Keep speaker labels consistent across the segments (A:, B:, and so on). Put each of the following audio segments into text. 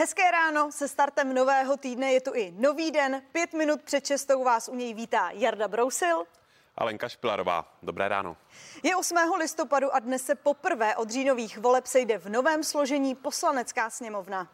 A: Hezké ráno se startem nového týdne je tu i nový den. Pět minut před čestou vás u něj vítá Jarda Brousil.
B: Alenka Špilarová, dobré ráno.
A: Je 8. listopadu a dnes se poprvé od říjnových voleb sejde v novém složení poslanecká sněmovna.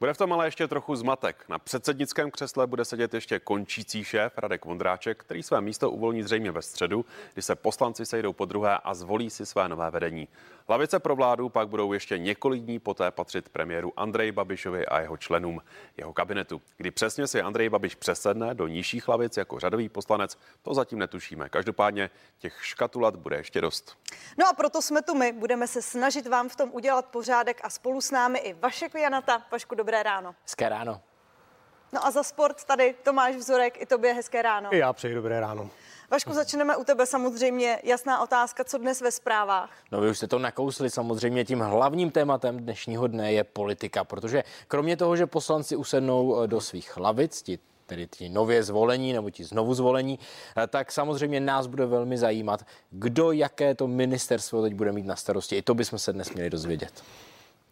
B: Bude v tom ale ještě trochu zmatek. Na předsednickém křesle bude sedět ještě končící šéf Radek Vondráček, který své místo uvolní zřejmě ve středu, kdy se poslanci sejdou po druhé a zvolí si své nové vedení. Lavice pro vládu pak budou ještě několik dní poté patřit premiéru Andrej Babišovi a jeho členům jeho kabinetu. Kdy přesně si Andrej Babiš přesedne do nižších lavic jako řadový poslanec, to zatím netušíme. Každopádně těch škatulat bude ještě dost.
A: No a proto jsme tu my. Budeme se snažit vám v tom udělat pořádek a spolu s námi i Vašek Janata. Vašku, dobré ráno.
C: Hezké ráno.
A: No a za sport tady Tomáš Vzorek, i tobě hezké ráno.
D: I já přeji dobré ráno.
A: Vašku, začneme u tebe samozřejmě. Jasná otázka, co dnes ve zprávách?
C: No vy už jste to nakousli, samozřejmě tím hlavním tématem dnešního dne je politika, protože kromě toho, že poslanci usednou eh, do svých lavic, ti tedy ti nově zvolení nebo ti znovu zvolení, eh, tak samozřejmě nás bude velmi zajímat, kdo jaké to ministerstvo teď bude mít na starosti. I to bychom se dnes měli dozvědět.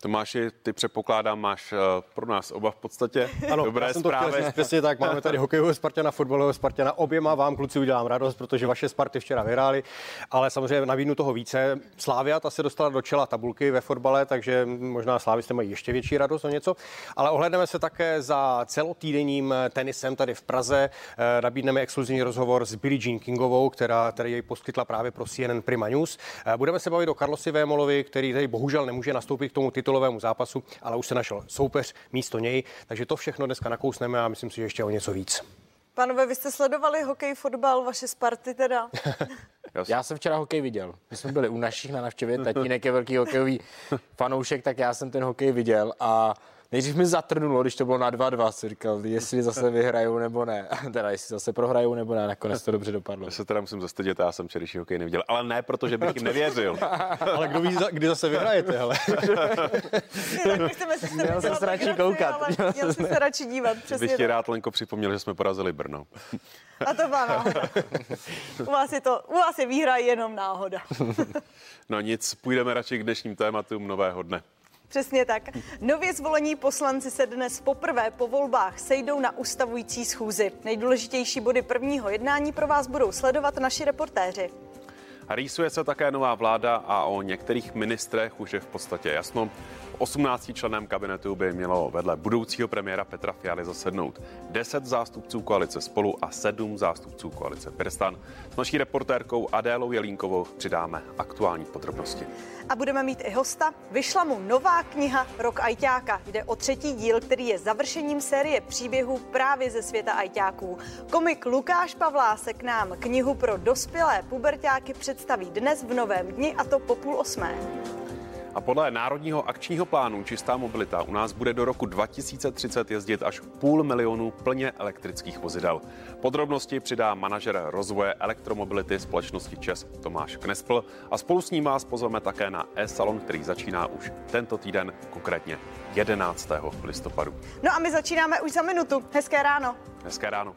B: Tomáši, ty předpokládám, máš eh, pro nás oba v podstatě
D: ano,
B: dobré
D: já jsem to
B: zprávy.
D: Říct, přesně tak, máme tady hokejového Spartana, fotbalového Spartana, oběma vám kluci udělám radost, protože vaše Sparty včera vyhrály, ale samozřejmě nabídnu toho více. Slávia ta se dostala do čela tabulky ve fotbale, takže možná Slávisté mají ještě větší radost o něco, ale ohledneme se také za celotýdenním tenisem tady v Praze. Eh, nabídneme exkluzivní rozhovor s Billie Jean Kingovou, která tady jej poskytla právě pro CNN Prima News. Eh, budeme se bavit o Carlosi Vémolovi, který tady bohužel nemůže nastoupit k tomu titul titulovému zápasu, ale už se našel soupeř místo něj, takže to všechno dneska nakousneme a myslím si, že ještě o něco víc.
A: Panové, vy jste sledovali hokej, fotbal, vaše Sparty teda?
C: já jsem včera hokej viděl. My jsme byli u našich na navštěvě, tatínek je velký hokejový fanoušek, tak já jsem ten hokej viděl a Nejdřív mi zatrnulo, když to bylo na 2-2, si říkal, jestli zase vyhrajou nebo ne. teda jestli zase prohrajou nebo ne, nakonec to dobře dopadlo.
B: Já se teda musím zastydět, já jsem včerejší hokej neviděl, ale ne, protože bych jim nevěřil.
D: ale kdo ví, kdy zase vyhrajete, hele.
C: Měl jsem se radši koukat.
A: Měl jsem se radši dívat, přesně
B: Bych ti rád, Lenko, připomněl, že jsme porazili Brno.
A: A to byla náhoda. U vás je to, u vás je výhra jenom náhoda.
B: no nic, půjdeme radši k dnešním tématům nového dne.
A: Přesně tak. Nově zvolení poslanci se dnes poprvé po volbách sejdou na ustavující schůzi. Nejdůležitější body prvního jednání pro vás budou sledovat naši reportéři.
B: Rýsuje se také nová vláda a o některých ministrech už je v podstatě jasno. 18 členem kabinetu by mělo vedle budoucího premiéra Petra Fialy zasednout 10 zástupců koalice spolu a 7 zástupců koalice Pirstan. S naší reportérkou Adélou Jelínkovou přidáme aktuální podrobnosti.
A: A budeme mít i hosta. Vyšla mu nová kniha Rok Ajťáka. Jde o třetí díl, který je završením série příběhů právě ze světa ajťáků. Komik Lukáš Pavlásek k nám knihu pro dospělé pubertáky představí dnes v novém dni a to po půl osmé.
B: A podle Národního akčního plánu Čistá mobilita u nás bude do roku 2030 jezdit až půl milionu plně elektrických vozidel. Podrobnosti přidá manažer rozvoje elektromobility společnosti ČES Tomáš Knespl a spolu s ním vás pozveme také na e-salon, který začíná už tento týden, konkrétně 11. listopadu.
A: No a my začínáme už za minutu. Hezké ráno.
B: Hezké ráno.